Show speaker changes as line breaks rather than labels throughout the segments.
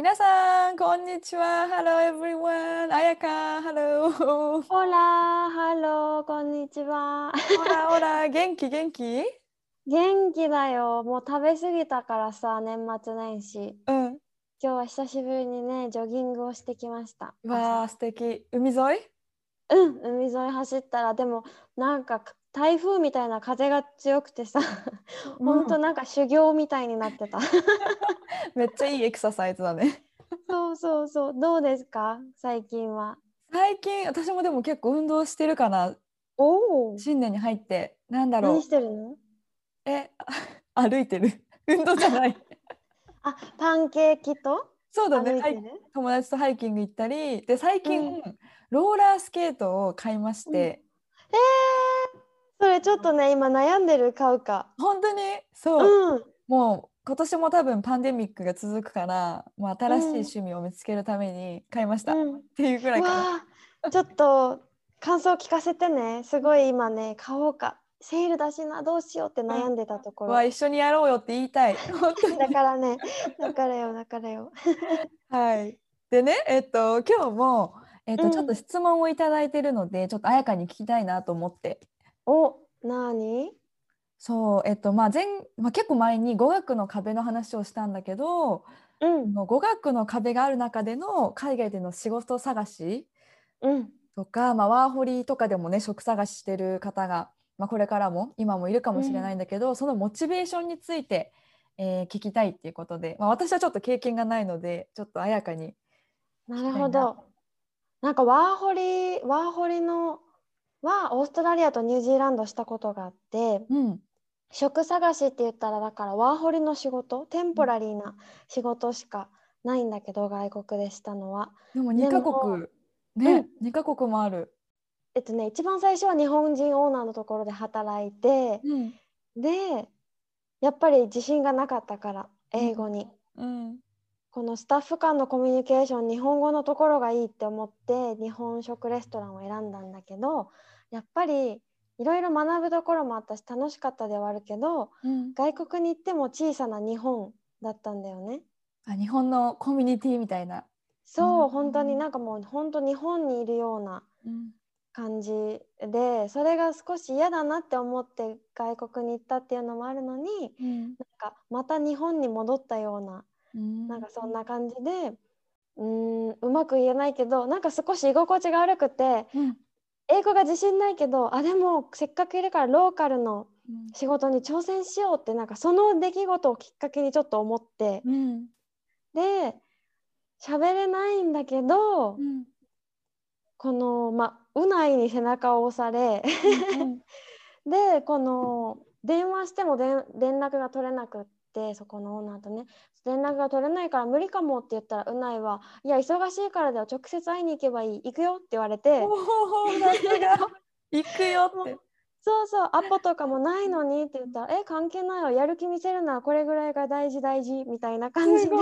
皆さん、こんにちは。Hello everyone! 彩香、Hello!
ホラハローこんにちは
ほらほら、元気？元気？
元気だよもう食べ過ぎたからさ年末年始
うん。
今日は久しぶりにねジョギングをしてきました
わあ、素敵。海沿い？
うん海沿い走ったらでもなんか台風みたいな風が強くてさ ほんとなんか修行みたいになってた
めっちゃいいエクササイズだね。
そうそうそうどうですか？最近は
最近、私もでも結構運動してるかな。
おお
新年に入って。なんだろう
何。してるの？
え、あ 歩いてる。運動じゃない。
あパンケーキと？
そうだね。友達とハイキング行ったり、で、最近、
うん
ローラースケートを買いまして、
えー、それちょっとね今悩んでる買うか。
本当に？そう、
うん。
もう今年も多分パンデミックが続くから、もう新しい
うん
趣味を見つけるために買いました。っ
うん。
ていうぐらいかな。
ちょっと感想聞かせてね。すごい今ね買おうか。セールだしなどうしようって悩んでたところ、
わ一緒にやろうよって言いたい。
だからね。だからよだからよ。
はい。でね、えっと、今日も、えっと、
うん。
ちょっと質問をいただいてるので、ちょっと彩香に聞きたいなと思って。
おなに？
そう、えっと、まあ、前、まあ、結構前に語学の壁の話をしたんだけど、
うん。
語学の壁がある中での海外での仕事探し
うん。
とか、まあ、ワーホリとかでもね、職探ししてる方が、まあ、これからも今もいるかもしれないんだけど、そのモチベーションについて、えー聞きたいっていうことで、まあ、私はちょっと経験がないので、ちょっと彩香に。
なるほど。なんかワーホリワーホリのはオーストラリアとニュージーランドしたことがあって
うん。
職探しって言ったらだからワーホリの仕事テンポラリーな仕事しかないんだけど外国でしたのは
でも
で
2カ
も
国、ね、2カ国もある。
えっとね一番最初は日本人オーナーのところで働いて
うん。
でやっぱり自信がなかったから英語に、
うん。
このスタッフ間のコミュニケーション日本語のところがいいって思って日本食レストランを選んだんだけどやっぱりいろいろ学ぶところもあったし楽しかったではあるけど
うん、
外国に行っても小さな日本だったんだよね。
あ日本のコミュニティみたいな。
そう、
うん
本当になんかもう本当日本にいるような
うん
感じでそれが少し嫌だなって思って外国に行ったっていうのもあるのに
うん
なんかまた日本に戻ったような
うん
なんかそんな感じでうーんうまく言えないけどなんか少し居心地が悪くて
うん。
英語が自信ないけどあでもせっかくいるからローカルの
うん。
仕事に挑戦しようってなんかその出来事をきっかけにちょっと思って
うん。
で喋れないんだけど
うん。
このまあうないに背中を押され でこの電話しても連絡が取れなくってそこのオーナーとね連絡が取れないから無理かもって言ったらうないはいや忙しいからだよ直接会いに行けばいい行くよって言われて。
行くよって。
そうそうアポとかもないのにって言ったらえ関係ないよやる気見せるならこれぐらいが大事大事みたいな感じで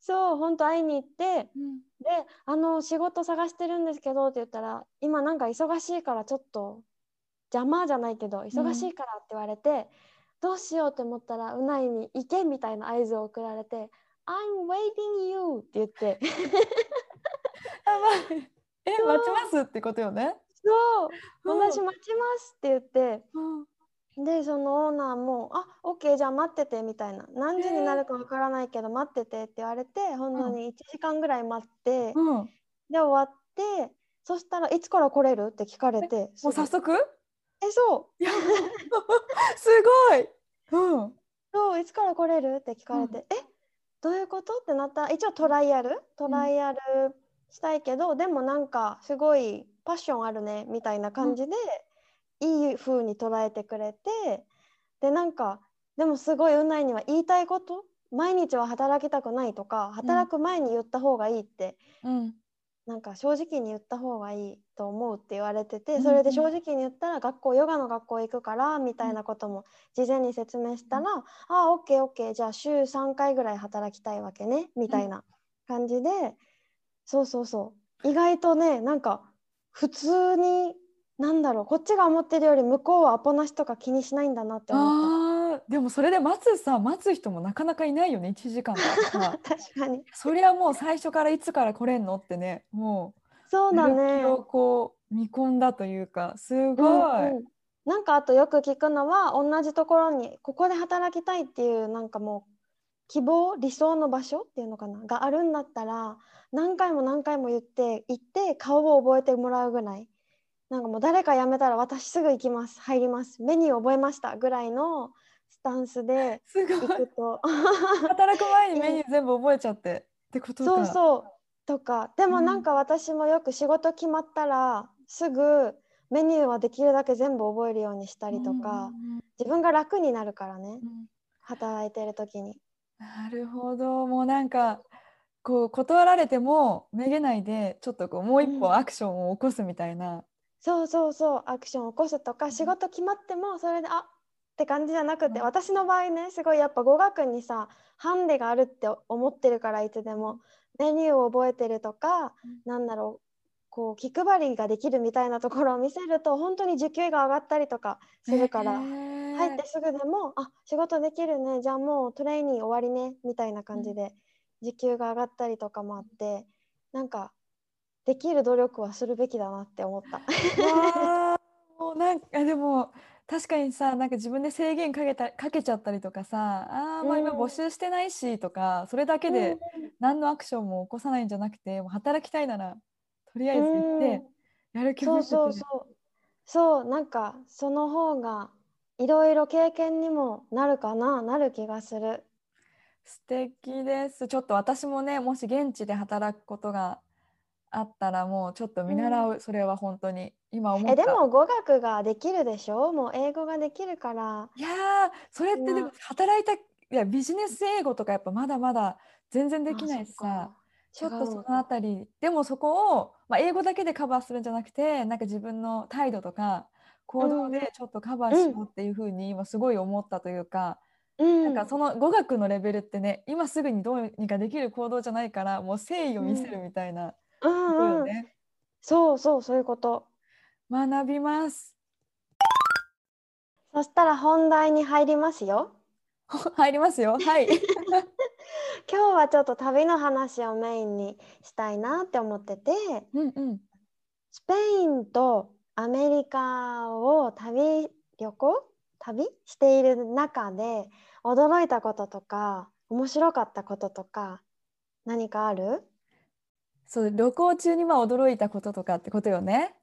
そう本当会いに行って
うん
であの仕事探してるんですけどって言ったら今なんか忙しいからちょっと邪魔じゃないけど忙しいからって言われて、どうしようって思ったらうないに行けみたいな合図を送られて「I'm waiting you」って言って
やばい。え、待ちますってことよね。
そう
うん
私待ちますって言って
うん
でそのオーナーも「あオッケーじゃあ待ってて」みたいな何時になるかわからないけど待っててって言われて本当に1時間ぐらい待って、
うん。
で終わってそしたらいつから来れる？って聞かれて
もう早速？
えそう
すごい。うん。
そう？いつから来れる？って聞かれて、え？どういうこと？ってなった？ら一応トライアル？トライアルしたいけど、でもなんかすごいパッションあるねみたいな感じで、いい風に捉えてくれてでなんかでもすごいうないには言いたいこと？毎日は働きたくないとか働く前に言った方がいいって、
うん
なんか正直に言った方がいいと思うって言われてて、それで正直に言ったら学校ヨガの学校行くからみたいなことも事前に説明したら、ああオッケーオッケーじゃあ週3回ぐらい働きたいわけねみたいな感じで、そうそうそう。意外とねなんか普通になんだろうこっちが思ってるより向こうはアポなしとか気にしないんだなって思っ
あーでもそれで待つさ待つ人もなかなかいないよね1時間とか
確かに。
そりゃもう最初からいつから来れんのってねも
そうだ
うやる
ね
気をこう見込んだというかすごい、
うんうん。なんかあとよく聞くのは同じところにここで働きたいっていうなんかもう希望理想の場所っていうのかながあるんだったら何回も何回も言って行って顔を覚えてもらうぐらい。なんかもう誰か辞めたら私すぐ行きます入りますメニュー覚えましたぐらいのスタンスで行くと。
働く前にメニュー全部覚えちゃって。ってことか。
そうそう。とか。でも
うん
なんか私もよく仕事決まったらすぐメニューはできるだけ全部覚えるようにしたりとか、
うん。うん
自分が楽になるからね。
うん。
働いてる時に。
なるほど。もうなんかこう断られてもめげないでちょっとこうもう一
うん。
歩アクションを起こすみたいな、
そうそうそう。アクションを起こすとか仕事決まってもそれであって感じじゃなくて
うん。
私の場合ねすごいやっぱ語学にさハンデがあるって思ってるからいつでも。メニューを覚えてるとかなんだろうこう気配りができるみたいなところを見せると本当に時給が上がったりとかするから。
へー。
入ってすぐでも、あ仕事できるねじゃあもうトレーニング終わりねみたいな感じで時給が上がったりとかもあってなんかできる努力はするべきだなって思った。
もうなんかでも確かにさなんか自分で制限かけたかけちゃったりとかさあーまあ今
うん。
募集してないしとかそれだけで何のアクションも起こさないんじゃなくてもう働きたいならとりあえず行ってやる気
そう
を持ってて
そうそう。そうなんかその方がいろいろ経験にもなるかななる気がする。
素敵です。ちょっと私もねもし現地で働くことがあったらもうちょっと見習う、それは本当に今思った
えでも語学ができるでしょ？もう英語ができるから。
いやーそれってでも
な
働いたいやビジネス英語とかやっぱまだまだ全然できないしさ。
か。
ちょっとそ
の
あたり。でもそこを、まあ、英語だけでカバーするんじゃなくてなんか自分の態度とか行動
うん。
でちょっとカバーしようっていうふうに今すごい思ったというか、
うん、
なんかその語学のレベルってね今すぐにどうにかできる行動じゃないからもう誠意を見せるみたいな
う
こと
ん。うん、
よね、
そうそうそういうこと。
学びます。
そしたら本題に入りますよ。
入りますよ。はい。
今日はちょっと旅の話をメインにしたいなって思ってて。
うんうん。
スペインとアメリカを旅旅行？旅している中で驚いたこととか面白かったこととか何かある？
そう旅行中にまあ驚いたこととかってことよね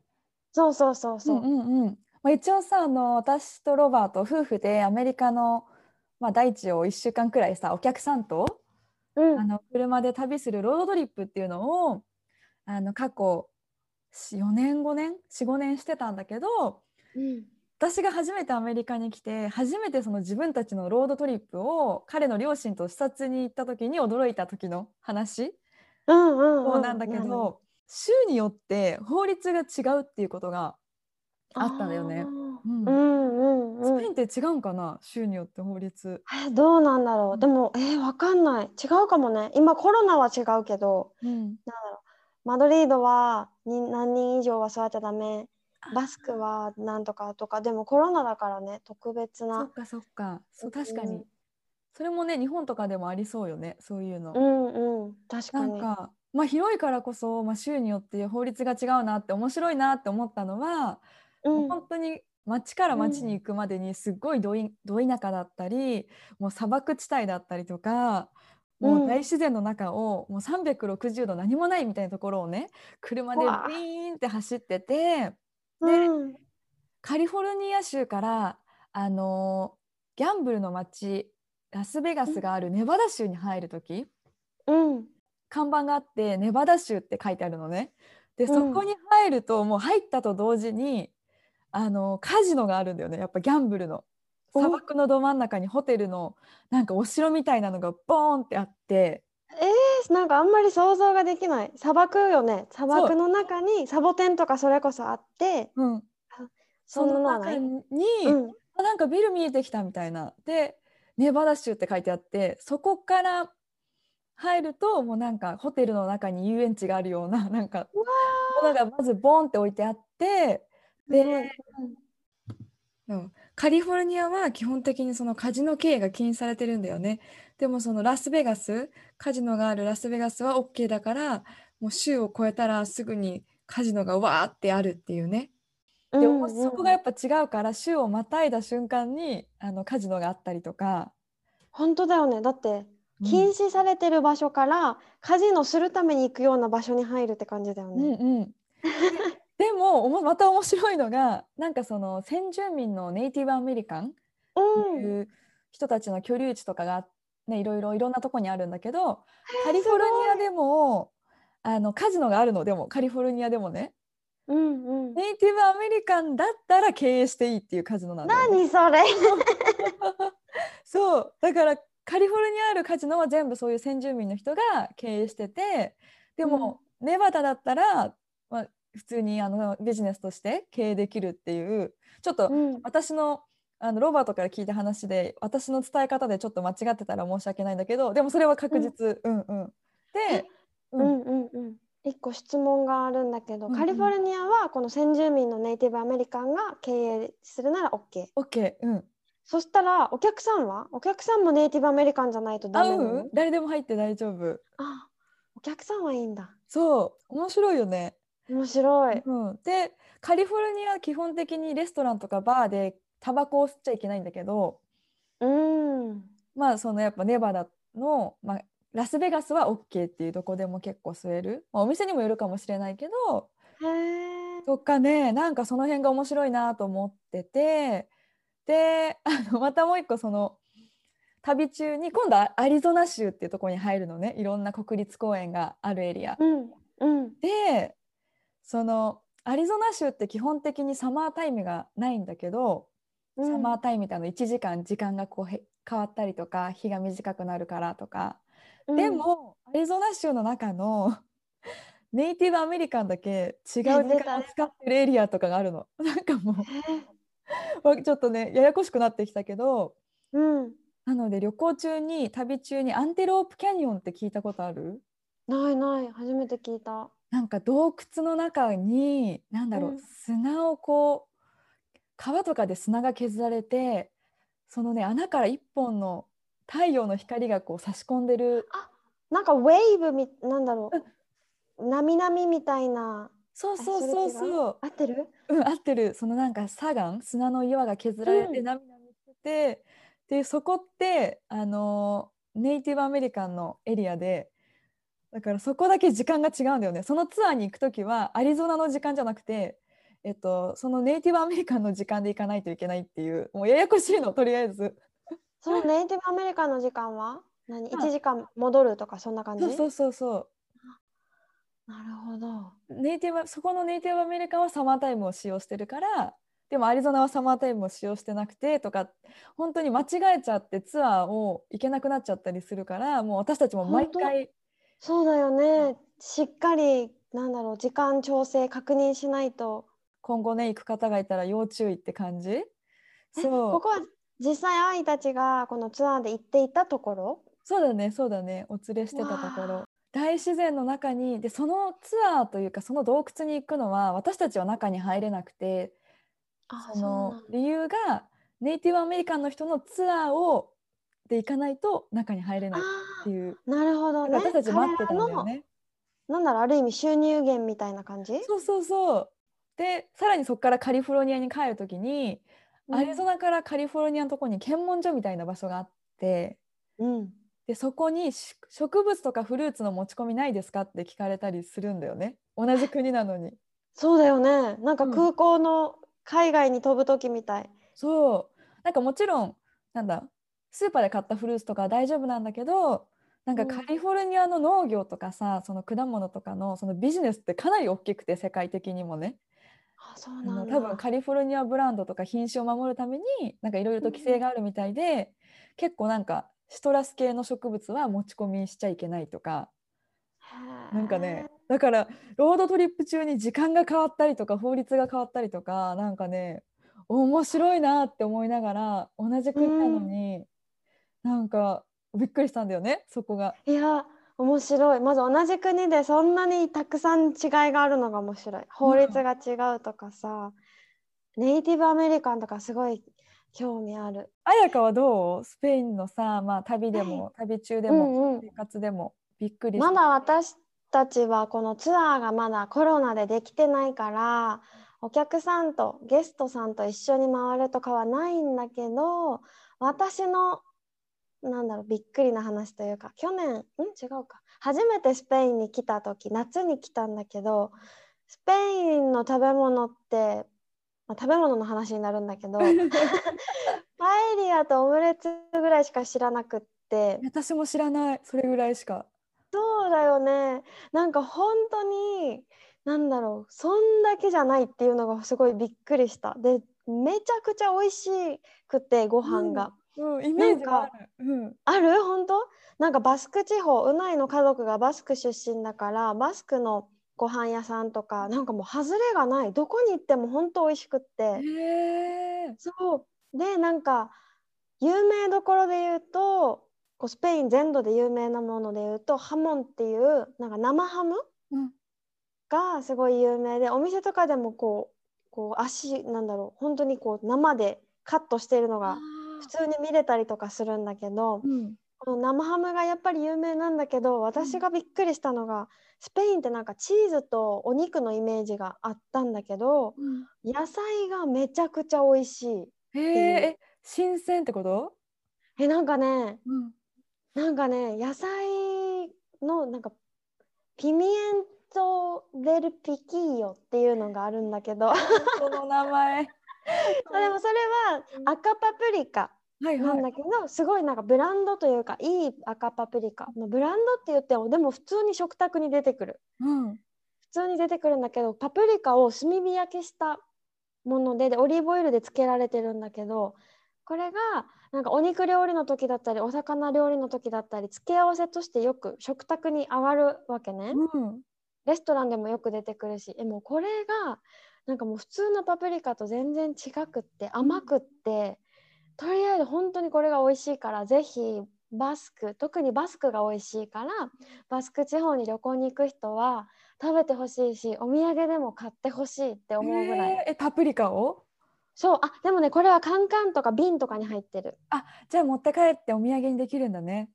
そうそうそうそう。
うんうんうん。まあ、一応さあの私とロバート夫婦でアメリカの、まあ、大地を1週間くらいさお客さんと
うん。
あの車で旅するロードトリップっていうのをあの過去4年5年45年してたんだけど
うん。
私が初めてアメリカに来て初めてその自分たちのロードトリップを彼の両親と視察に行った時に驚いた時の話
うんうん
そうなんだけど、州によって法律が違うっていうことがあったんだよね。うん。
うんうんうん。
スペインって違うんかな？州によって法律。
えどうなんだろう？でもえー、わかんない。違うかもね。今コロナは違うけど
うん、
マドリードはに何人以上は座っちゃダメ。バスクはなんとかとか。でもコロナだからね。特別な。
そっかそっか。そう確かに、
うん
それもね日本とかでもありそうよね。そういうの。
うんうん。確かに。
なんかまあ広いからこそ、まあ、州によって法律が違うなって面白いなって思ったのは、もう
うん
本当に町から町に行くまでにすっごいどいど田舎だったりもう砂漠地帯だったりとかもう大自然の中をもう360度何もないみたいなところをね車でビーンって走ってて
うん。
カリフォルニア州からあのギャンブルの街ラスベガスがあるネバダ州に入る時
うん
看板があってネバダ州って書いてあるのね。で
うん。
そこに入るともう入ったと同時にあのカジノがあるんだよね。やっぱギャンブルの。
お。
砂漠のど真ん中にホテルのなんかお城みたいなのがボーンってあって。
えなんかあんまり想像ができない。砂漠よね。砂漠の中にサボテンとかそれこそあって。
う。ん、
その
中に、
うん。
あなんかビル見えてきたみたいな。でネバダ州って書いてあってそこから入るともうなんかホテルの中に遊園地があるような なんか
うわ
ものがまずボンって置いてあってで、
うん
うんカリフォルニアは基本的にそのカジノ経営が禁止されてるんだよね。でもそのラスベガスカジノがあるラスベガスは OK だからもう州を越えたらすぐにカジノがわーってあるっていうね。でも
うんうん
そこがやっぱ違うから州をまたいだ瞬間にあのカジノがあったりとか。
本当だよねだって
うん
禁止されてる場所からカジノするために行くような場所に入るって感じだよ
うん
ね。
うん、でもおもまた面白いのがなんかその先住民のネイティブアメリカン
うん
いう人たちの居留地とかが、ね、いろいろいろんなとこにあるんだけどカリフォルニアでもあのカジノがあるのでもカリフォルニアでもね
うんうん。
ネイティブアメリカンだったら経営していいっていうカジノなんだよね、
何それ。
そうだからカリフォルニアあるカジノは全部そういう先住民の人が経営しててでも、ネバダだったら、まあ、普通にあのビジネスとして経営できるっていうちょっと
うん。
私のあのロバートから聞いた話で私の伝え方でちょっと間違ってたら申し訳ないんだけどでもそれは確実、うん、うんで、う
うん。んうんうん。一個質問があるんだけど、
うんうん。
カリフォルニアはこの先住民のネイティブアメリカンが経営するなら OK。
OK うん
そしたらお客さんは？お客さんもネイティブアメリカンじゃないとダ
あ
メなの、
うん。誰でも入って大丈夫。
あお客さんはいいんだ。
そう。面白いよね。
面白い。
うん、でカリフォルニアは基本的にレストランとかバーでタバコを吸っちゃいけないんだけど
うん。
まあそのやっぱネバダの、まあ、ラスベガスは OK っていうどこでも結構吸える、まあ、お店にもよるかもしれないけど
へえ。
とかね。なんかその辺が面白いなと思っててであのまたもう一個その旅中に今度はアリゾナ州っていうところに入るのねいろんな国立公園があるエリア。
うんうん。
でそのアリゾナ州って基本的にサマータイムがないんだけど、
うん
サマータイムみたいなの1時間時間がこうへ変わったりとか日が短くなるからとか、でもアリゾナ州の中の ネイティブアメリカンだけ違う時間を使ってるエリアとかがあるの。なんかも
へ
う ちょっとねややこしくなってきたけど
えうん。
なので旅行中に旅中にアンテロープキャニオンって聞いたことある？
ないない初めて聞いた。
なんか洞窟の中に何だろう、
うん
砂をこう川とかで砂が削られてそのね穴から一本の太陽の光がこう差し込んでる
なんかウェーブみなんだろう。なみなみみたいな。
そうそうそう
あそ
う。
合ってる？
うん合ってる。そのなんか砂岩砂の岩が削られて
うん。
なみなみしてて、でそこってあのネイティブアメリカンのエリアでだからそこだけ時間が違うんだよね。そのツアーに行く時はアリゾナの時間じゃなくて、えっと、そのネイティブアメリカンの時間で行かないといけないっていうもうややこしいのとりあえず。
そのネイティブアメリカンの時間は？何？
まあ。
一時間戻るとかそんな感じ？
そうそうそうそう
なるほど。
ネイティブそこのネイティブアメリカンはサマータイムを使用してるからでもアリゾナはサマータイムを使用してなくてとか本当に間違えちゃってツアーを行けなくなっちゃったりするからもう私たちも毎回
そうだよね。しっかりなんだろう時間調整確認しないと。
今後ね行く方がいたら要注意って感じ？
え
そう
ここは実際愛たちがこのツアーで行っていたところ？
そうだねそうだねお連れしてたとこ
わ
ろ大自然の中にでそのツアーというかその洞窟に行くのは私たちは中に入れなくて
あ
その理由がネイティブアメリカンの人のツアーをで行かないと中に入れないっていう
なるほどね。
私たち待ってたんだよね。
のなんだろうある意味収入源みたいな感じ？
そうそうそうでさらにそこからカリフォルニアに帰る時に、アリゾナからカリフォルニアのところに検問所みたいな場所があって
うん。
でそこにし植物とかフルーツの持ち込みないですかって聞かれたりするんだよね。同じ国なのに。
そうだよね。なんか
うん。
空港の海外に飛ぶ時みたい。
そう。なんかもちろんなんだスーパーで買ったフルーツとかは大丈夫なんだけどなんか
うん。
カリフォルニアの農業とかさ、その果物とかのそのビジネスってかなり大きくて世界的にもね。
あそう
あ
なんだ。
の多分カリフォルニアブランドとか品種を守るためになんかいろいろと規制があるみたいで、結構なんかシトラス系の植物は持ち込みしちゃいけないとか。なんかねだからロードトリップ中に時間が変わったりとか法律が変わったりとかなんかね面白いなって思いながら同じ国なのに、なんかびっくりしたんだよねそこが。
いや面白い。まず同じ国でそんなにたくさん違いがあるのが面白い。法律が違うとかさ、ネイティブアメリカンとかすごい興味ある。
彩香はどう？スペインのさ、まあ、旅でも旅中で
う
も
んうん。
生活でもびっくりした。
まだ私たちはこのツアーがまだコロナでできてないからお客さんとゲストさんと一緒に回るとかはないんだけど私のなんだろうびっくりな話というか去年ん？違うか。初めてスペインに来た時夏に来たんだけどスペインの食べ物って、まあ、食べ物の話になるんだけど パエリアとオムレツぐらいしか知らなくって。
私も知らない。それぐらいしか。
そうだよね。なんか本当になんだろうそんだけじゃないっていうのがすごいびっくりした。でめちゃくちゃ美味しくてご飯が、
うん、イメージはある。うん、
ある？本当？なんかバスク地方うないの家族がバスク出身だからバスクのご飯屋さんとかなんかもう外れがない。どこに行っても本当美味しくって。そう。でなんか有名どころで言うとこうスペイン全土で有名なもので言うとハモンっていうなんか生ハム
うん。
がすごい有名でお店とかでもこうこう足なんだろう本当にこう生でカットしてるのが普通に見れたりとかするんだけど
うん、
この生ハムがやっぱり有名なんだけど私がびっくりしたのがスペインってなんかチーズとお肉のイメージがあったんだけど野菜がめちゃくちゃ美味しい。
へええ新鮮ってこと？
えなんかね
うん、
なんかね野菜のなんかピミエント・デル・ピキーヨっていうのがあるんだけど
その名前。
でもそれは赤パプリカ
はいはい。
なんだけどすごいなんかブランドというかいい赤パプリカまあブランドって言ってもでも普通に食卓に出てくる
うん。
普通に出てくるんだけどパプリカを炭火焼きしたものででオリーブオイルで漬けられてるんだけどこれがなんかお肉料理の時だったりお魚料理の時だったり付け合わせとしてよく食卓に上がるわけね。
うん。
レストランでもよく出てくるしえもうこれがなんかもう普通のパプリカと全然違くって甘くってとりあえず本当にこれが美味しいからぜひバスク特にバスクが美味しいからバスク地方に旅行に行く人は食べてほしいしお土産でも買ってほしいって思うぐらい、
へええパプリカを？
そう。あでもねこれはカンカンとか瓶とかに入ってる。
あじゃあ持って帰ってお土産にできるんだね。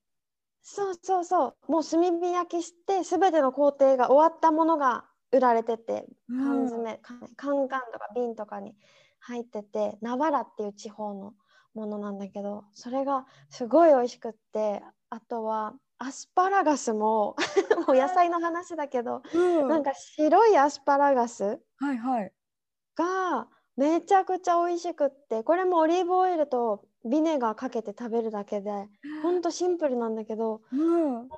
そうそうそう。もう炭火焼きして全ての工程が終わったものが売られてて缶詰、カンカンカンとか瓶とかに入っててナバラっていう地方のものなんだけどそれがすごい美味しくってあとはアスパラガスも もう野菜の話だけど、
うん。
なんか白いアスパラガス。がめちゃくちゃ美味しくってこれもオリーブオイルとビネガーかけて食べるだけでほんとシンプルなんだけど
うん。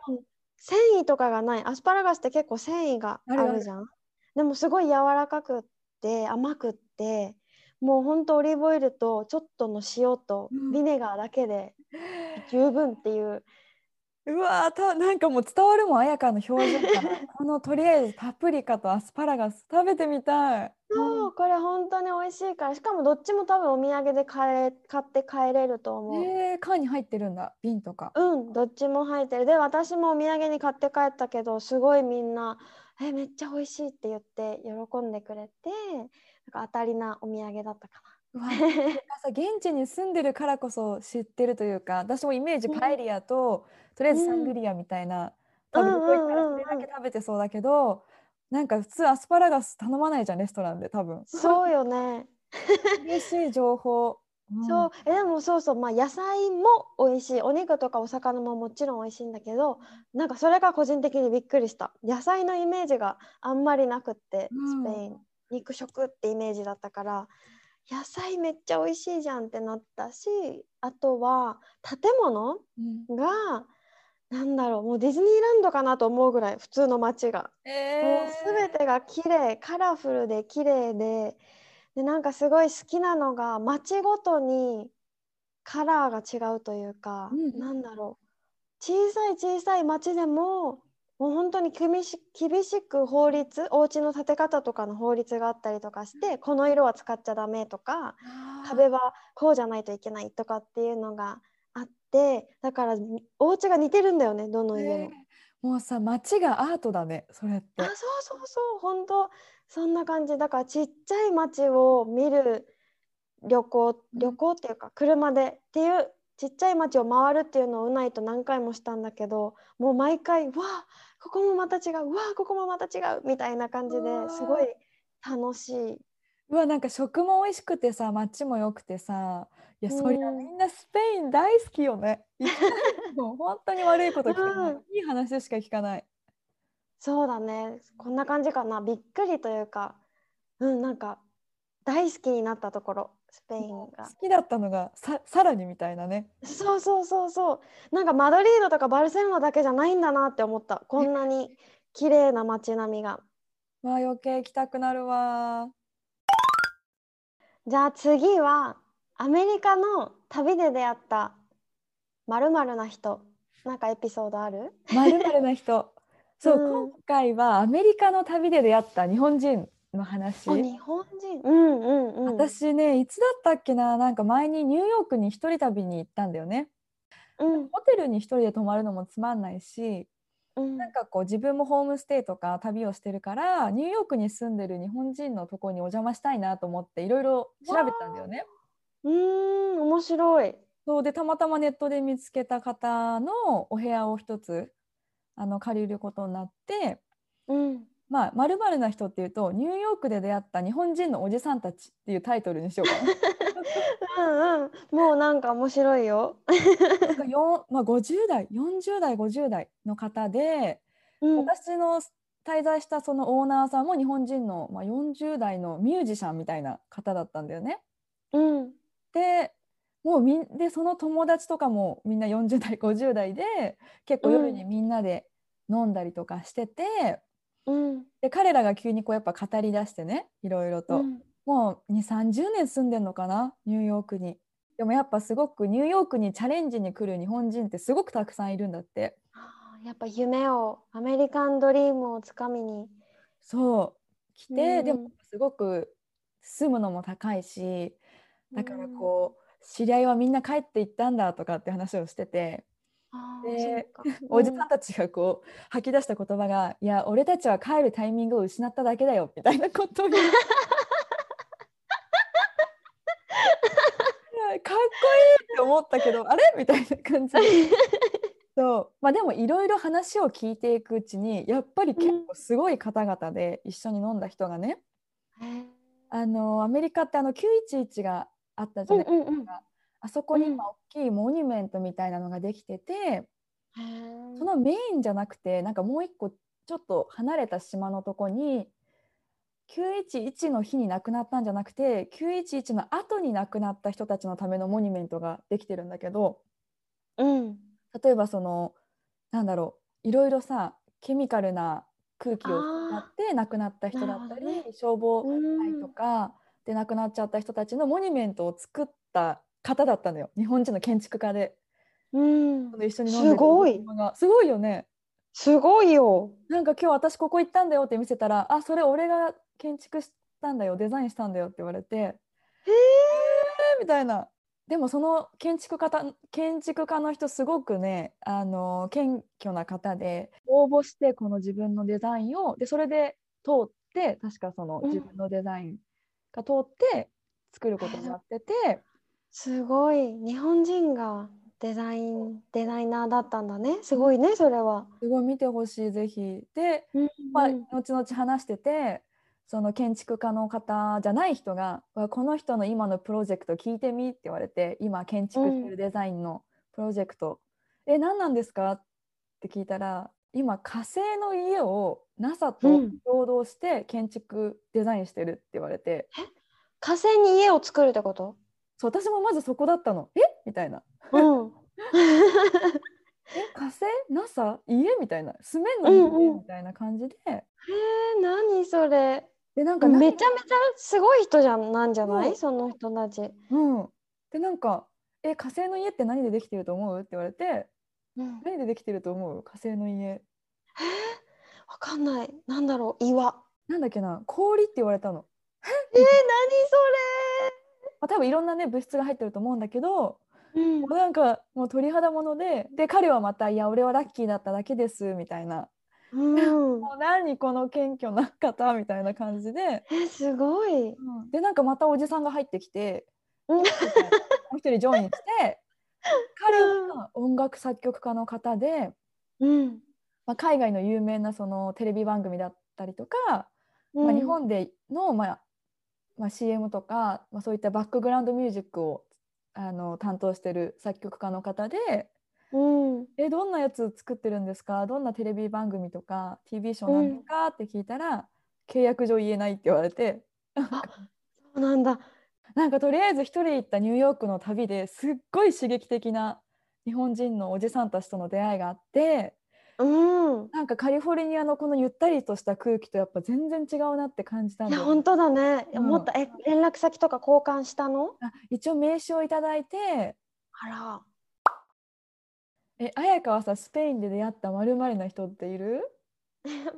繊維とかがないアスパラガスって結構繊維があ
る
じゃんでもすごい柔らかくって甘くってもうほんとオリーブオイルとちょっとの塩と
うん
ビネガーだけで十分っていう、
うわーたなんかもう伝わるもん彩香の表情から このとりあえずパプリカとアスパラガス食べてみたい。
そうこれ本当に美味しいからしかもどっちも多分お土産で買え買って帰れると思う。
えー、缶に入ってるんだ瓶とか。
うん、どっちも入ってる。で、私もお土産に買って帰ったけど、すごいみんな、え、めっちゃ美味しいって言って喜んでくれて、なんか当たりなお土産だったかな。
現地に住んでるからこそ知ってるというか私もイメージパエリアと、とりあえずサングリアみたいな、多分どこ行ったらそれだけ食べてそうだけど、なんか普通アスパラガス頼まないじゃんレストランで多分。
そうよね。
嬉しい情報。うん
そう、え、でもそうそう、まあ野菜も美味しい。お肉とかお魚ももちろん美味しいんだけど、なんかそれが個人的にびっくりした。野菜のイメージがあんまりなくって、
うん
スペイン。肉食ってイメージだったから、野菜めっちゃ美味しいじゃんってなったし、あとは建物
うん。
がなんだろうもうディズニーランドかなと思うぐらい普通の街が。もう
え
全てが綺麗カラフルで綺麗ででなんかすごい好きなのが街ごとにカラーが違うというか、
うん。
なんだろう。小さい小さい街でももう本当に厳し厳しく法律お家の建て方とかの法律があったりとかしてこの色は使っちゃダメとか壁はこうじゃないといけないとかっていうのがあってだからお家が似てるんだよねどの家も。
え。ーもうさ街がアートだねそれって。
あそうそうそう。本当そんな感じ。だからちっちゃい街を見る旅行旅行っていうか車でっていうちっちゃい街を回るっていうのをうないと何回もしたんだけどもう毎回わあここもまた違うわあここもまた違うみたいな感じですごい楽しい。
うわなんか食も美味しくてさ街も良くてさいやそりゃ
うん。
みんなスペイン大好きよね。もう本当に悪いこと聞かない、
うん。
いい話しか聞かない。
そうだね。こんな感じかな。びっくりというかうんなんか大好きになったところスペイン
好
が。
きだったのがささらにみたいなね。
そうそうそうそう。なんかマドリードとかバルセロナだけじゃないんだなって思った。こんなに綺麗な街並みが。
わあ余計行きたくなるわ。
じゃあ次はアメリカの旅で出会ったまるな人。なんかエピソードある？
まるまるな人。そう、
うん。
今回はアメリカの旅で出会った日本人の話。
あ日本人。うんうんうん。
私ねいつだったっけな？なんか前にニューヨークに一人旅に行ったんだよね。
うん。
ホテルに一人で泊まるのもつまんないし
うん。
なんかこう自分もホームステイとか旅をしてるからニューヨークに住んでる日本人のところにお邪魔したいなと思っていろいろ調べたんだよね。
うーん面白い。
そうでたまたまネットで見つけた方のお部屋を一つあの借りることになって
うん
まあ「まるな人」っていうとニューヨークで出会った日本人のおじさんたちっていうタイトルにしようかな。
うんうん。もうなんか面白いよ。
なんかよんまあ、50代40代50代の方で、
うん。
私の滞在したそのオーナーさんも日本人の、まあ、40代のミュージシャンみたいな方だったんだよね。
うん。
でもうみんでその友達とかもみんな40代50代で結構夜にみんなで飲んだりとかしてて、
うん。
で彼らが急にこうやっぱ語り出してねいろいろと、
うん。
もう2 3 0年住んでんのかな？ニューヨークに。でもやっぱすごくニューヨークにチャレンジに来る日本人ってすごくたくさんいるんだって。
やっぱ夢をアメリカンドリームをつかみに。
そう。来て、
うん
でもすごく住むのも高いしだからこう、知り合いはみんな帰っていったんだとかって話をしてて、
あ
で おじさんたちがこう吐き出した言葉が「いや俺たちは帰るタイミングを失っただけだよ」みたいなことを言う。いやかっこいいって思ったけどあれ？みたいな感じで。そう。まあ、でもいろいろ話を聞いていくうちにやっぱり結構すごい方々で一緒に飲んだ人がね、
へー。
あのアメリカってあの911があったじゃないですか、
うんうんうん
あそこに今
うん。
大きいモニュメントみたいなのができてて、
へー。
そのメインじゃなくてなんかもう一個ちょっと離れた島のとこに911の日に亡くなったんじゃなくて911の後に亡くなった人たちのためのモニュメントができてるんだけど
うん。
例えばそのなんだろういろいろさケミカルな空気を使って亡くなった人だったり、
なるほど
消防
うん。
隊とかで亡くなっちゃった人たちのモニュメントを作った方だったのよ。日本人の建築家で。
うん。
一緒に飲んでる
すごい。
すごいよね。
すごいよ。
なんか今日私ここ行ったんだよって見せたら「あそれ俺が建築したんだよ。デザインしたんだよ」って言われて「えー!」みたいな。でもその建築家た建築家の人すごくねあの謙虚な方で応募してこの自分のデザインをでそれで通って確かその
うん
自分のデザインが通って作ることになってて、
すごい日本人がデザインデザイナーだったんだねすごいねそれは。
すごい見てほしいぜひ。で
うん
まあ、
うん
後々話しててその建築家の方じゃない人が「わこの人の今のプロジェクト聞いてみ」って言われて今建築してるデザインのプロジェクト「え何なんですか?」って聞いたら今火星の家を NASA と
うん
共同して建築デザインしてるって言われて、
火星に家を作るってこと？
そう私もまずそこだったの「え？みたいな。
うん。
「え火星？星 NASA 家？みたいな。住めんの？家、
うんうん。
みたいな感じで。
へえ何それ。
でなんか
め
何
ちゃめちゃすごい人じゃんなんじゃな
そう。
いその人たち。
うん、でなんか「え火星の家って何でできてると思う?」って言われて。
うん「
何でできてると思う？火星の家。
わかんない。なんだろう岩。
なんだっけな。氷って言われたの、
えー、何
まあ、多分いろんなね物質が入ってると思うんだけど。
うん
もうなんかもう鳥肌ものでで彼はまた「いや俺はラッキーだっただけです」みたいな
うん。
もう何この謙虚な方みたいな感じで、
えすごい。
でなんかまたおじさんが入ってきて
うん
もう一人ジョインして 彼は音楽作曲家の方で、
うん。
まあ、海外の有名なそのテレビ番組だったりとか、まあ、日本での、まあまあ、CM とか、まあ、そういったバックグラウンドミュージックをあの担当してる作曲家の方で
うん。
「えどんなやつ作ってるんですか？どんなテレビ番組とか TV ショーなんですか?」って聞いたら「契約上言えない」って言われて
そうなんだ。
なんかとりあえず一人で行ったニューヨークの旅ですっごい刺激的な日本人のおじさんたちとの出会いがあって
うん。
なんかカリフォルニアのこのゆったりとした空気とやっぱ全然違うなって感じたんね
本当だね。
うん
思った。え連絡先とか交換したの？
あ一応名刺をいただいて
あら。
え綾香はさスペインで出会ったまるな人っている？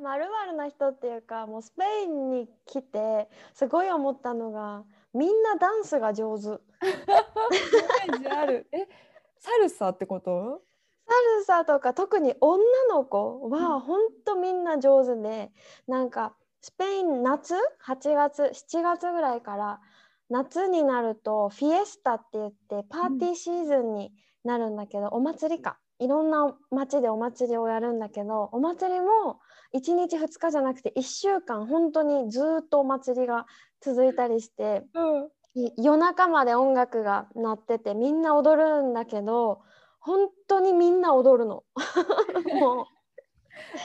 まるまるな人っていうかもうスペインに来てすごい思ったのがみんなダンスが上手。
イメージあるえサルサってこと？
サルサとか特に女の子は本当みんな上手でなんかスペイン夏？8月？7月ぐらいから夏になるとフィエスタって言ってパーティーシーズンになるんだけど、お祭りか。いろんな街でお祭りをやるんだけどお祭りも1日2日じゃなくて1週間本当にずっとお祭りが続いたりして
うん。
い夜中まで音楽が鳴っててみんな踊るんだけど本当にみんな踊るの。もう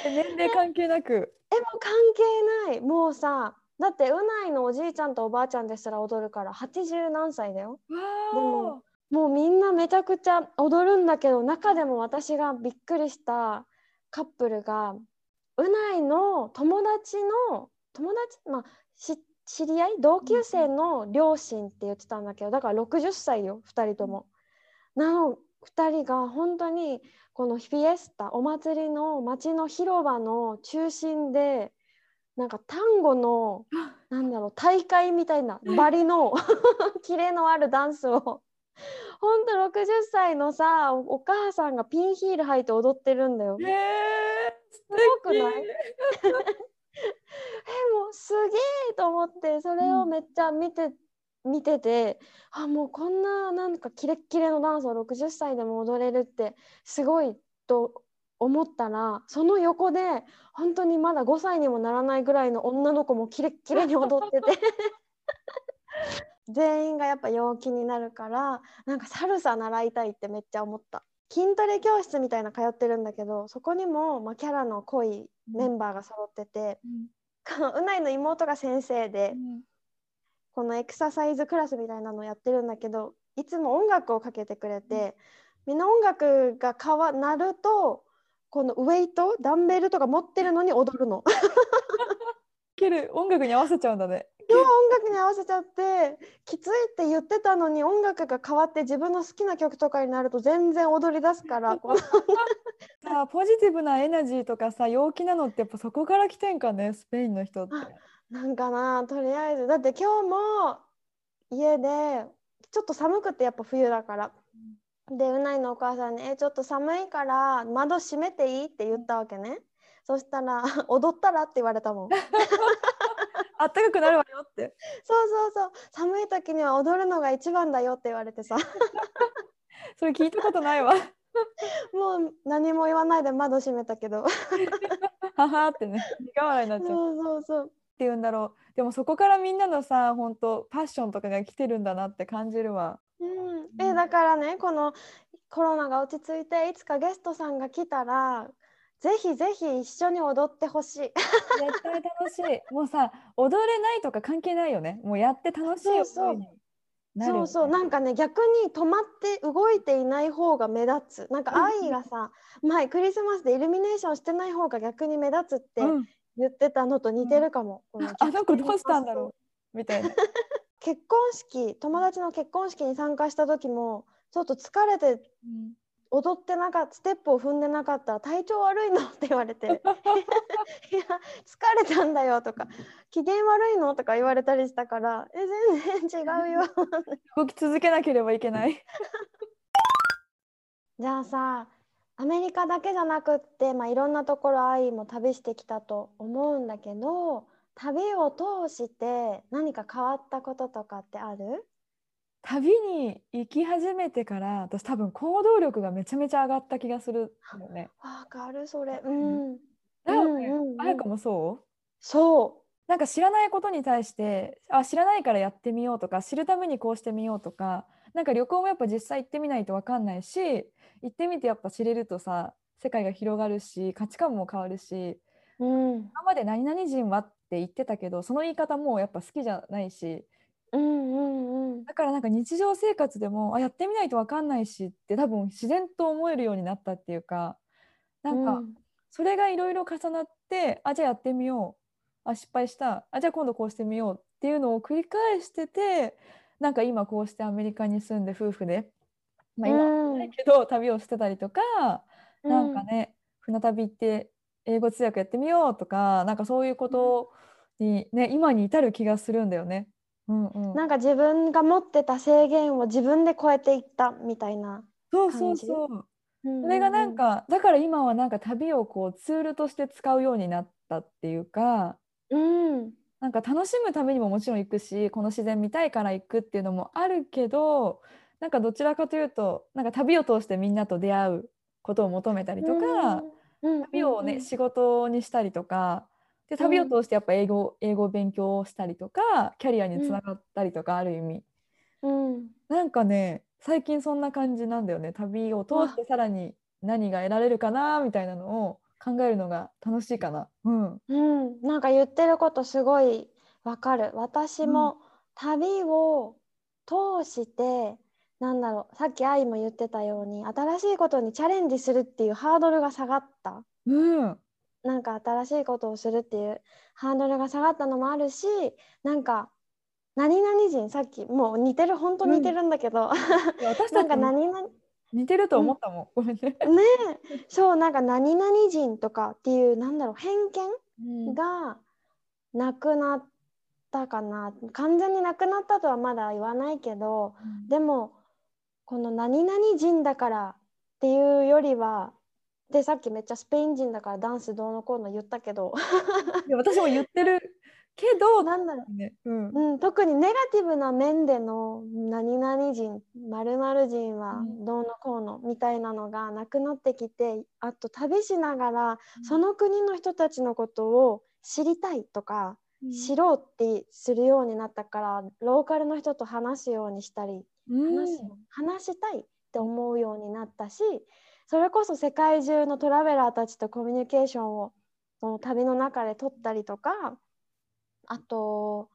え年齢関係なく？
えもう関係ないもうさだってうないのおじいちゃんとおばあちゃんですら踊るから80何歳だよ。
わ
でももうみんなめちゃくちゃ踊るんだけど中でも私がびっくりしたカップルがうないの友達の友達まあし知り合い？同級生の両親って言ってたんだけどだから60歳よ2人とも。なの2人が本当にこのフィエスタお祭りの街の広場の中心でなんか単語のなんだろう大会みたいなバリの キレのあるダンスを本当60歳のさおお母さんがピンヒール履いて踊ってるんだよ。
へえ
すごくない？えもうすげえと思ってそれをめっちゃ見て、見ててあもうこんななんかキレッキレのダンスを60歳でも踊れるってすごいと思ったらその横で本当にまだ5歳にもならないぐらいの女の子もキレッキレに踊ってて。全員がやっぱ陽気になるからなんかサルサ習いたいってめっちゃ思った。筋トレ教室みたいな通ってるんだけどそこにも、まあ、キャラの濃いメンバーが揃ってて、このうないの妹が先生でこのエクササイズクラスみたいなのやってるんだけどいつも音楽をかけてくれて、みんな音楽が変わ鳴るとこのウェイトダンベルとか持ってるのに踊るの。
ける音楽に合わせちゃうんだね
音楽に合わせちゃってきついって言ってたのに音楽が変わって自分の好きな曲とかになると全然踊り出すから
さあポジティブなエナジーとかさ陽気なのってやっぱそこから来てんかねスペインの人って。
なんかなとりあえずだって今日も家でちょっと寒くてやっぱ冬だから。でうないのお母さんに「えちょっと寒いから窓閉めていい?」って言ったわけね。そしたら「踊ったら?」って言われたもん。
あったかくなるわよって。
そうそうそう寒い時には踊るのが一番だよって言われてさ
それ聞いたことないわ。
もう何も言わないで窓閉めたけど
ははってね苦笑いになっちゃう。
そうそうそう
言うんだろう。でもそこからみんなのさ本当パッションとかが来てるんだなって感じるわ。
うん、えだからねこのコロナが落ち着いていつかゲストさんが来たらぜひぜひ一緒に踊ってほしい。
絶対楽しい。もうさ踊れないとか関係ないよね。もうやって楽しいよ。
そうそうそうそうなんかね逆に止まって動いていない方が目立つなんか愛がさ前クリスマスでイルミネーションしてない方が逆に目立つって
うん
言ってたのと似てるかも、こ
あの子どうしたんだろう。みたいな。
結婚式友達の結婚式に参加した時もちょっと疲れて
うん。
踊ってなかったステップを踏んでなかったら体調悪いのって言われて。いや疲れたんだよとか機嫌悪いのとか言われたりしたからえ全然違うよ。
動き続けなければいけない。
じゃあさアメリカだけじゃなくって、まあ、いろんなところ愛も旅してきたと思うんだけど旅を通して何か変わったこととかってある？
旅に行き始めてから私多分行動力がめちゃめちゃ上がった気がするよね。
わかるそれ。うん。
だよね。あやかもそう？
そ
なんか知らないことに対してあ知らないからやってみようとか知るためにこうしてみようとかなんか旅行もやっぱ実際行ってみないと分かんないし行ってみてやっぱ知れるとさ世界が広がるし価値観も変わるし
ううん。
今まで何々人はって言ってたけどその言い方もやっぱ好きじゃないし。
うんうんうん。
だからなんか日常生活でもあやってみないと分かんないしって多分自然と思えるようになったっていうかなんかそれがいろいろ重なってあじゃあやってみよう。あ失敗した。あじゃあ今度こうしてみようっていうのを繰り返しててなんか今こうしてアメリカに住んで夫婦で、まあ、今はないけど旅をしてたりとか、
うん。
なんかね船旅行って英語通訳やってみようとかなんかそういうことに、ね、今に至る気がするんだよね。うんうん、
なんか自分が持ってた制限を自分で超えていったみたいな。
そうそうそう。
そ
それがなん、かだから今はなんか旅をこうツールとして使うようになったっていうか
うん、
なんか楽しむためにももちろん行くしこの自然見たいから行くっていうのもあるけどなんかどちらかというとなんか旅を通してみんなと出会うことを求めたりとか、
うん、
旅をね、
うん
仕事にしたりとかで旅を通してやっぱ英語,、英語を勉強したりとかキャリアにつながったりとかある意味、
うん、
なんかね最近そんな感じなんだよね。旅を通してさらに何が得られるかなみたいなのを考えるのが楽しいかな。うん、
うん、なんか言ってることすごいわかる。私も旅を通して、なんだろう、さっき愛も言ってたように、新しいことにチャレンジするっていうハードルが下がった。
うん、
なんか新しいことをするっていうハードルが下がったのもあるし、なんか何々人さっきもう似てる本当似てるんだけど、
私
なんか何々
似てると思ったもん、ごめんね。
ねえ。そうなんか何々人とかっていうなんだろう偏見
うん。
がなくなったかな。完全になくなったとはまだ言わないけどでもこの何々人だからっていうよりはでさっきめっちゃスペイン人だからダンスどうのこうの言ったけど。
私も言ってるけど、
なんだろ
ねうん。
う、うん、特にネガティブな面での何々人〇〇人は
うん。
どうのこうのみたいなのがなくなってきてあと旅しながらその国の人たちのことを知りたいとか知ろうってするようになったからローカルの人と話すようにしたり
うん。
話す話したいって思うようになったしそれこそ世界中のトラベラーたちとコミュニケーションをその旅の中で取ったりとかあと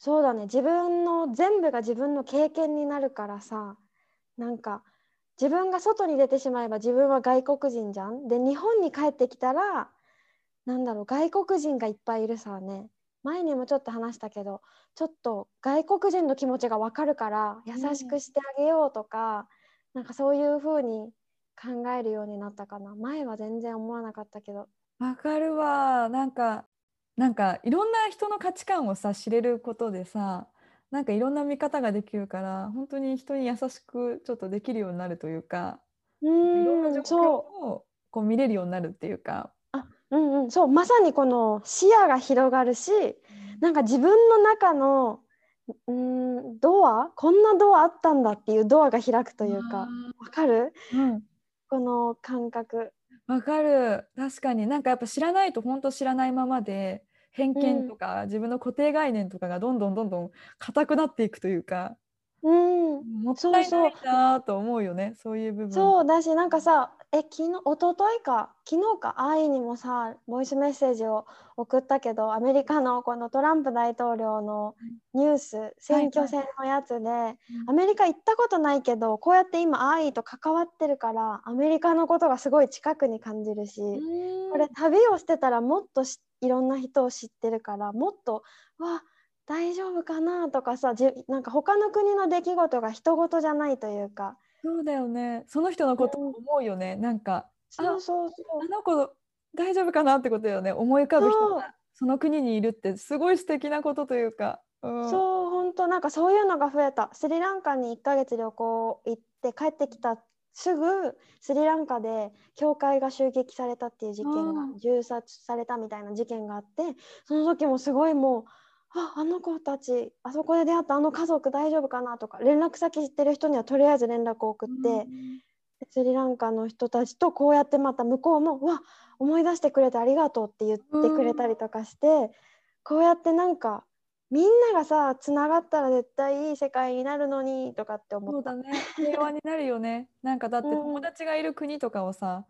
そうだね。自分の全部が自分の経験になるからさなんか自分が外に出てしまえば自分は外国人じゃん？で日本に帰ってきたらなんだろう外国人がいっぱいいるさね。前にもちょっと話したけどちょっと外国人の気持ちが分かるから優しくしてあげようとか、なんかそういう風に考えるようになったかな。前は全然思わなかったけど。
わかるわ。なんかなんかいろんな人の価値観をさ知れることでさなんかいろんな見方ができるから本当に人に優しくちょっとできるようになるというか
う
いろんな状況をこう見れるようになるっていうか。
う。んうんそう。まさにこの視野が広がるしなんか自分の中のうーんドアこんなドアあったんだっていうドアが開くというかわかる？
うん。
この感覚。
わかる。確かに。なんかやっぱ知らないと本当知らないままで偏見とか、自分の固定概念とかがどんどんどんどん硬くなっていくというか
うん、
もったいないなと思うよねそういう部分。
そうだしなんかさえ昨日一昨日か昨日か愛にもさボイスメッセージを送ったけどアメリカのこのトランプ大統領のニュース選挙戦のやつで、アメリカ行ったことないけどこうやって今愛と関わってるからアメリカのことがすごい近くに感じるし、
うん。
これ旅をしてたらもっとしいろんな人を知ってるからもっとわ大丈夫かなとかさじなんか他の国の出来事が人事じゃないというか。
そうだよね。その人のことを思うよね、なんか
そうそうそう。
あの子大丈夫かなってことだよね。思い浮かぶ人がその国にいるってすごい素敵なことというか、うん、
そう本当なんかそういうのが増えた。スリランカに1ヶ月旅行行って帰ってきたすぐスリランカで教会が襲撃されたっていう事件が
うん。
銃殺されたみたいな事件があってその時もすごいもうああの子たちあそこで出会ったあの家族大丈夫かなとか連絡先知ってる人にはとりあえず連絡を送って、スリランカの人たちとこうやってまた向こうも「うわ思い出してくれてありがとう」って言ってくれたりとかして、こうやってなんかみんながさつながったら絶対いい世界になるのにとかって思った。
そうだね。平和になるよね。なんかだって
うん。
友達がいる国とかをさ、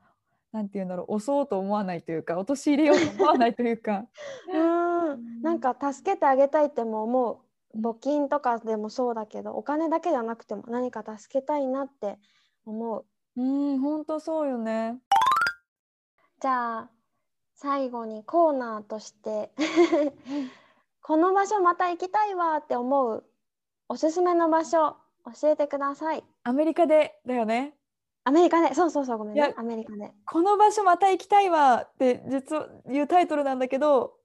なんて言うんだろう押そうと思わないというか陥れようと思わないというか。
うん。なんか助けてあげたいっても思う。募金とかでもそうだけどお金だけじゃなくても何か助けたいなって思う。
うん本当そうよね。
じゃあ最後にコーナーとしてこの場所また行きたいわって思うおすすめの場所教えてください。
アメリカでだよね。
アメリカで。そうそうそうごめんね。アメリカで。
この場所また行きたいわって実はいうタイトルなんだけど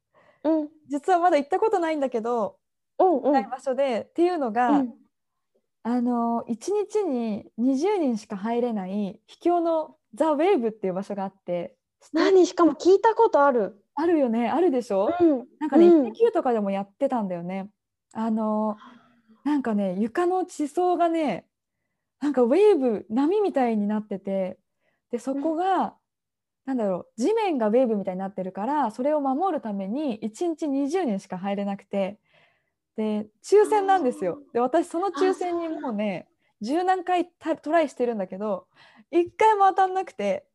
うん。
実はまだ行ったことないんだけど、
うんうん。
ない場所でっていうのが、
うん。
あの1日に20人しか入れない秘境のザ・ウェーブっていう場所があって
何？しかも聞いたことある。
あるよね。あるでしょ、
うん。
なんかね、
うん。
イッテ Q とかでもやってたんだよね。あのなんかね床の地層がねなんかウェーブ波みたいになっててでそこが、なんだろう地面がウェーブみたいになってるからそれを守るために1日20人しか入れなくてで抽選なんですよ。で私その抽選にもうね十何回たトライしてるんだけど1回も当たんなくて。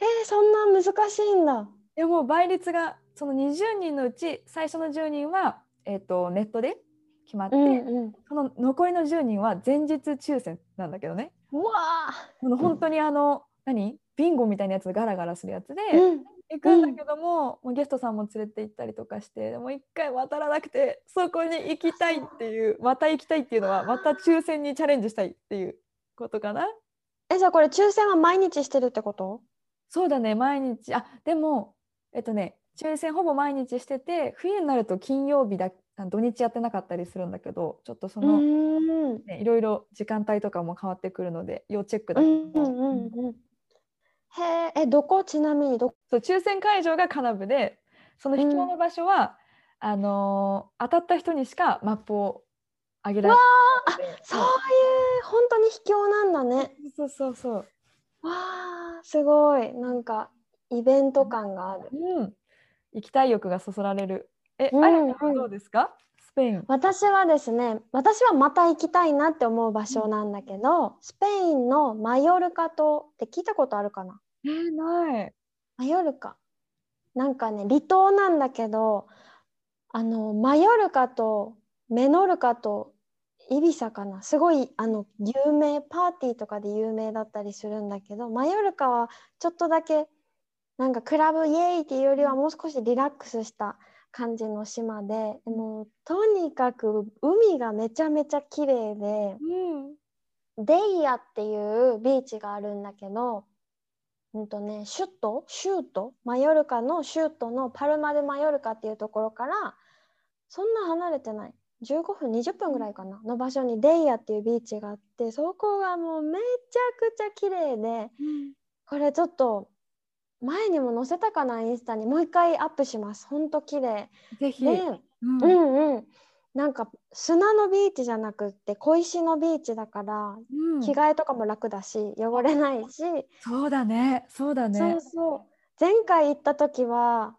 えー、そんな難しいんだ。
いやもう倍率がその20人のうち最初の10人は、えー、とネットで決まって、
うん
その残りの10人は前日抽選なんだけどね
うん。うわ
この本当にあの何？ビンゴみたいなやつガラガラするやつで
ー。うん。
行くんだけども,、もうゲストさんも連れて行ったりとかしてでも一回渡らなくてそこに行きたいっていうまた行きたいっていうのはまた抽選にチャレンジしたいっていうことかな。
えじゃあこれ抽選は毎日してるってこと？
そうだね毎日あでもえっとね抽選ほぼ毎日してて冬になると金曜日だあ土日やってなかったりするんだけどちょっとそうの、
ん。うん
ね、いろいろ時間帯とかも変わってくるので要チェックだ
うんう
けど、
んうん。へええどこ？ちなみにどこ？
そう抽選会場がカナブでその秘境の場所は、あのー当たった人にしかマップをあげられないので
そういう本当に秘境なんだね。
そうそうそう
わあすごいなんかイベント感がある。
うん。行きたい欲がそそられる。え、
うん
あやはどうですか？スペイン。
私はですね私はまた行きたいなって思う場所なんだけど、スペインのマヨルカ島って聞いたことあるかな？
えー、ない。
マヨルカ。なんかね離島なんだけどあのマヨルカとメノルカとイビサかな？すごいあの有名パーティーとかで有名だったりするんだけどマヨルカはちょっとだけなんかクラブイエーイっていうよりはもう少しリラックスした感じの島ででもとにかく海がめちゃめちゃ綺麗で
うん。
デイヤっていうビーチがあるんだけど、うんとね、シュット、シュート、マヨルカのシュートのパルマでマヨルカっていうところから、そんな離れてない、15分、20分ぐらいかな、の場所にデイヤっていうビーチがあって、そこがもうめちゃくちゃ綺麗で、これちょっと前にも載せたかな、インスタに。もう一回アップします。ほんと綺麗。
ぜひ、
で、
うん。
うんうん。なんか砂のビーチじゃなくって小石のビーチだから
うん。
着替えとかも楽だし汚れないし、
そうだね。そうだね。
そうそう。前回行った時は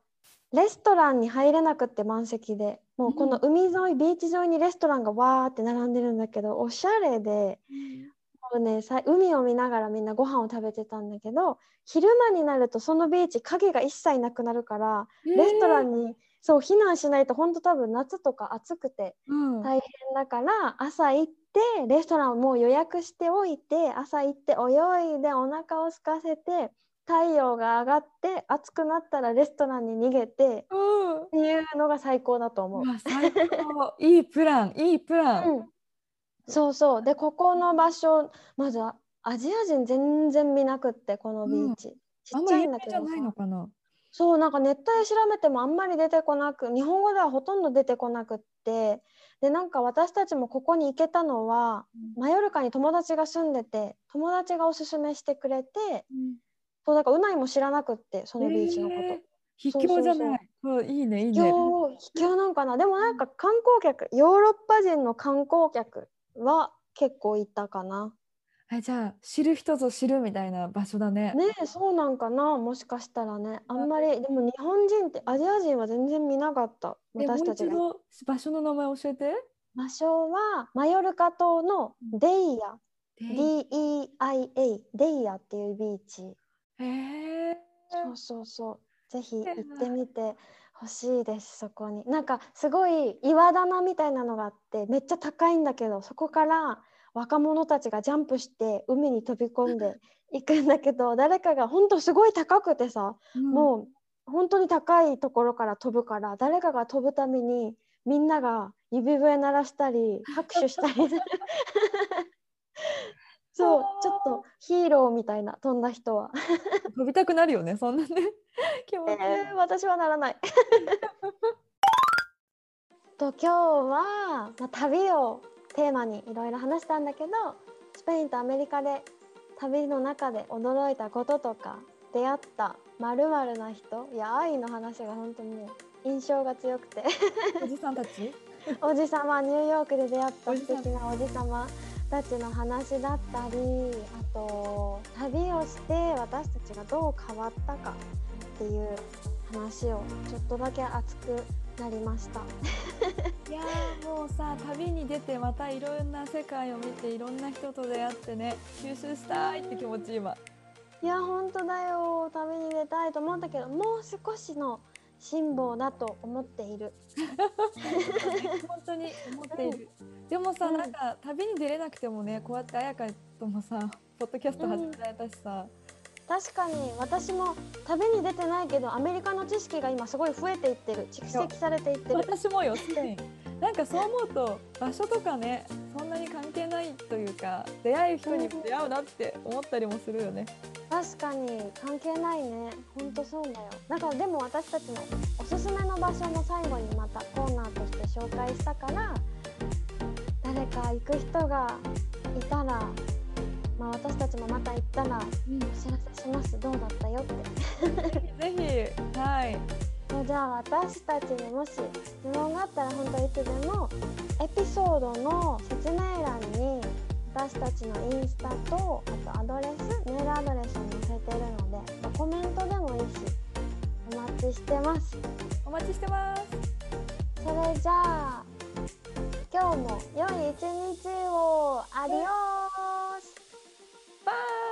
レストランに入れなくって満席でもうこの海沿い、ビーチ沿いにレストランがわーって並んでるんだけどおしゃれでもうねさ海を見ながらみんなご飯を食べてたんだけど昼間になるとそのビーチ影が一切なくなるからレストランにそう避難しないと本当多分夏とか暑くて
うん。
大変だから朝行ってレストランをもう予約しておいて朝行って泳いでお腹を空かせて太陽が上がって暑くなったらレストランに逃げて
うん。
っていうのが最高だと思う。
最高。いいプランいいプラン、
うん、そうそう。でここの場所まずアジア人全然見なくってこのビーチ、ちっちゃいんだけどさ。
名じゃないのかな。
そうなんかネットで調べてもあんまり出てこなく日本語ではほとんど出てこなくって。でなんか私たちもここに行けたのはマヨルカに友達が住んでて友達がおすすめしてくれてそうだからうないも知らなくってそのビーチのこと。
えー秘境じゃない。そういいねいい
秘
ね
境秘境なんかな。でもなんか観光客ヨーロッパ人の観光客は結構いたかな。
あじゃあ知る人ぞ知るみたいな場所だね。
ねえそうなんかな。もしかしたらね。あんまりでも日本人ってアジア人は全然見なかった。私たちが。
一度場所の名前教えて。
場所はマヨルカ島のデイヤ。DEIA デイヤっていうビーチ。
へえ。
そうそうそう。ぜひ行ってみてほしいですそこに。なんかすごい岩棚みたいなのがあってめっちゃ高いんだけどそこから若者たちがジャンプして海に飛び込んでいくんだけど誰かが本当すごい高くてさ
うん。
もう本当に高いところから飛ぶから誰かが飛ぶためにみんなが指笛鳴らしたり拍手したり。そうちょっとヒーローみたいな飛んだ人は、
飛びたくなるよねそんなね 気持ちいい
えー。私はならない。と今日は、まあ、旅をテーマにいろいろ話したんだけどスペインとアメリカで旅の中で驚いたこととか出会ったまるな人いや愛の話が本当にもう印象が強くて。
おじさんたち？
おじさまニューヨークで出会った素敵なおじさまたちの話だったりあと旅をして私たちがどう変わったかっていう話をちょっとだけ熱くなりました。
いやーもうさ旅に出てまたいろんな世界を見ていろんな人と出会ってね吸収したいって気持ち今。
いや本当だよ。旅に出たいと思ったけどもう少しの辛抱だと思っている。
本当に思っている、でもさ、
うん。
なんか旅に出れなくてもねこうやって彩香ともさポッドキャスト始められたしさ、
確かに私も旅に出てないけどアメリカの知識が今すごい増えていってる。蓄積されていってる。
私もよ スペイン。なんかそう思うと場所とかねそんなに関係ないというか出会う人にも出会うなって思ったりもするよね、
確かに関係ないね。ほんとそうだよ。だからでも私たちのおすすめの場所も最後にまたコーナーとして紹介したから誰か行く人がいたら、まあ、私たちもまた行ったらお知らせしますどうだったよって。
ぜひ。はい。
じゃあ私たちにもし質問があったら本当いつでもエピソードの説明欄に私たちのインスタとあとアドレスメールアドレスを載せてるのでコメントでもいいしお待ちしてます。
お待ちしてます。
それじゃあ今日も良い一日を。アディオー Bye.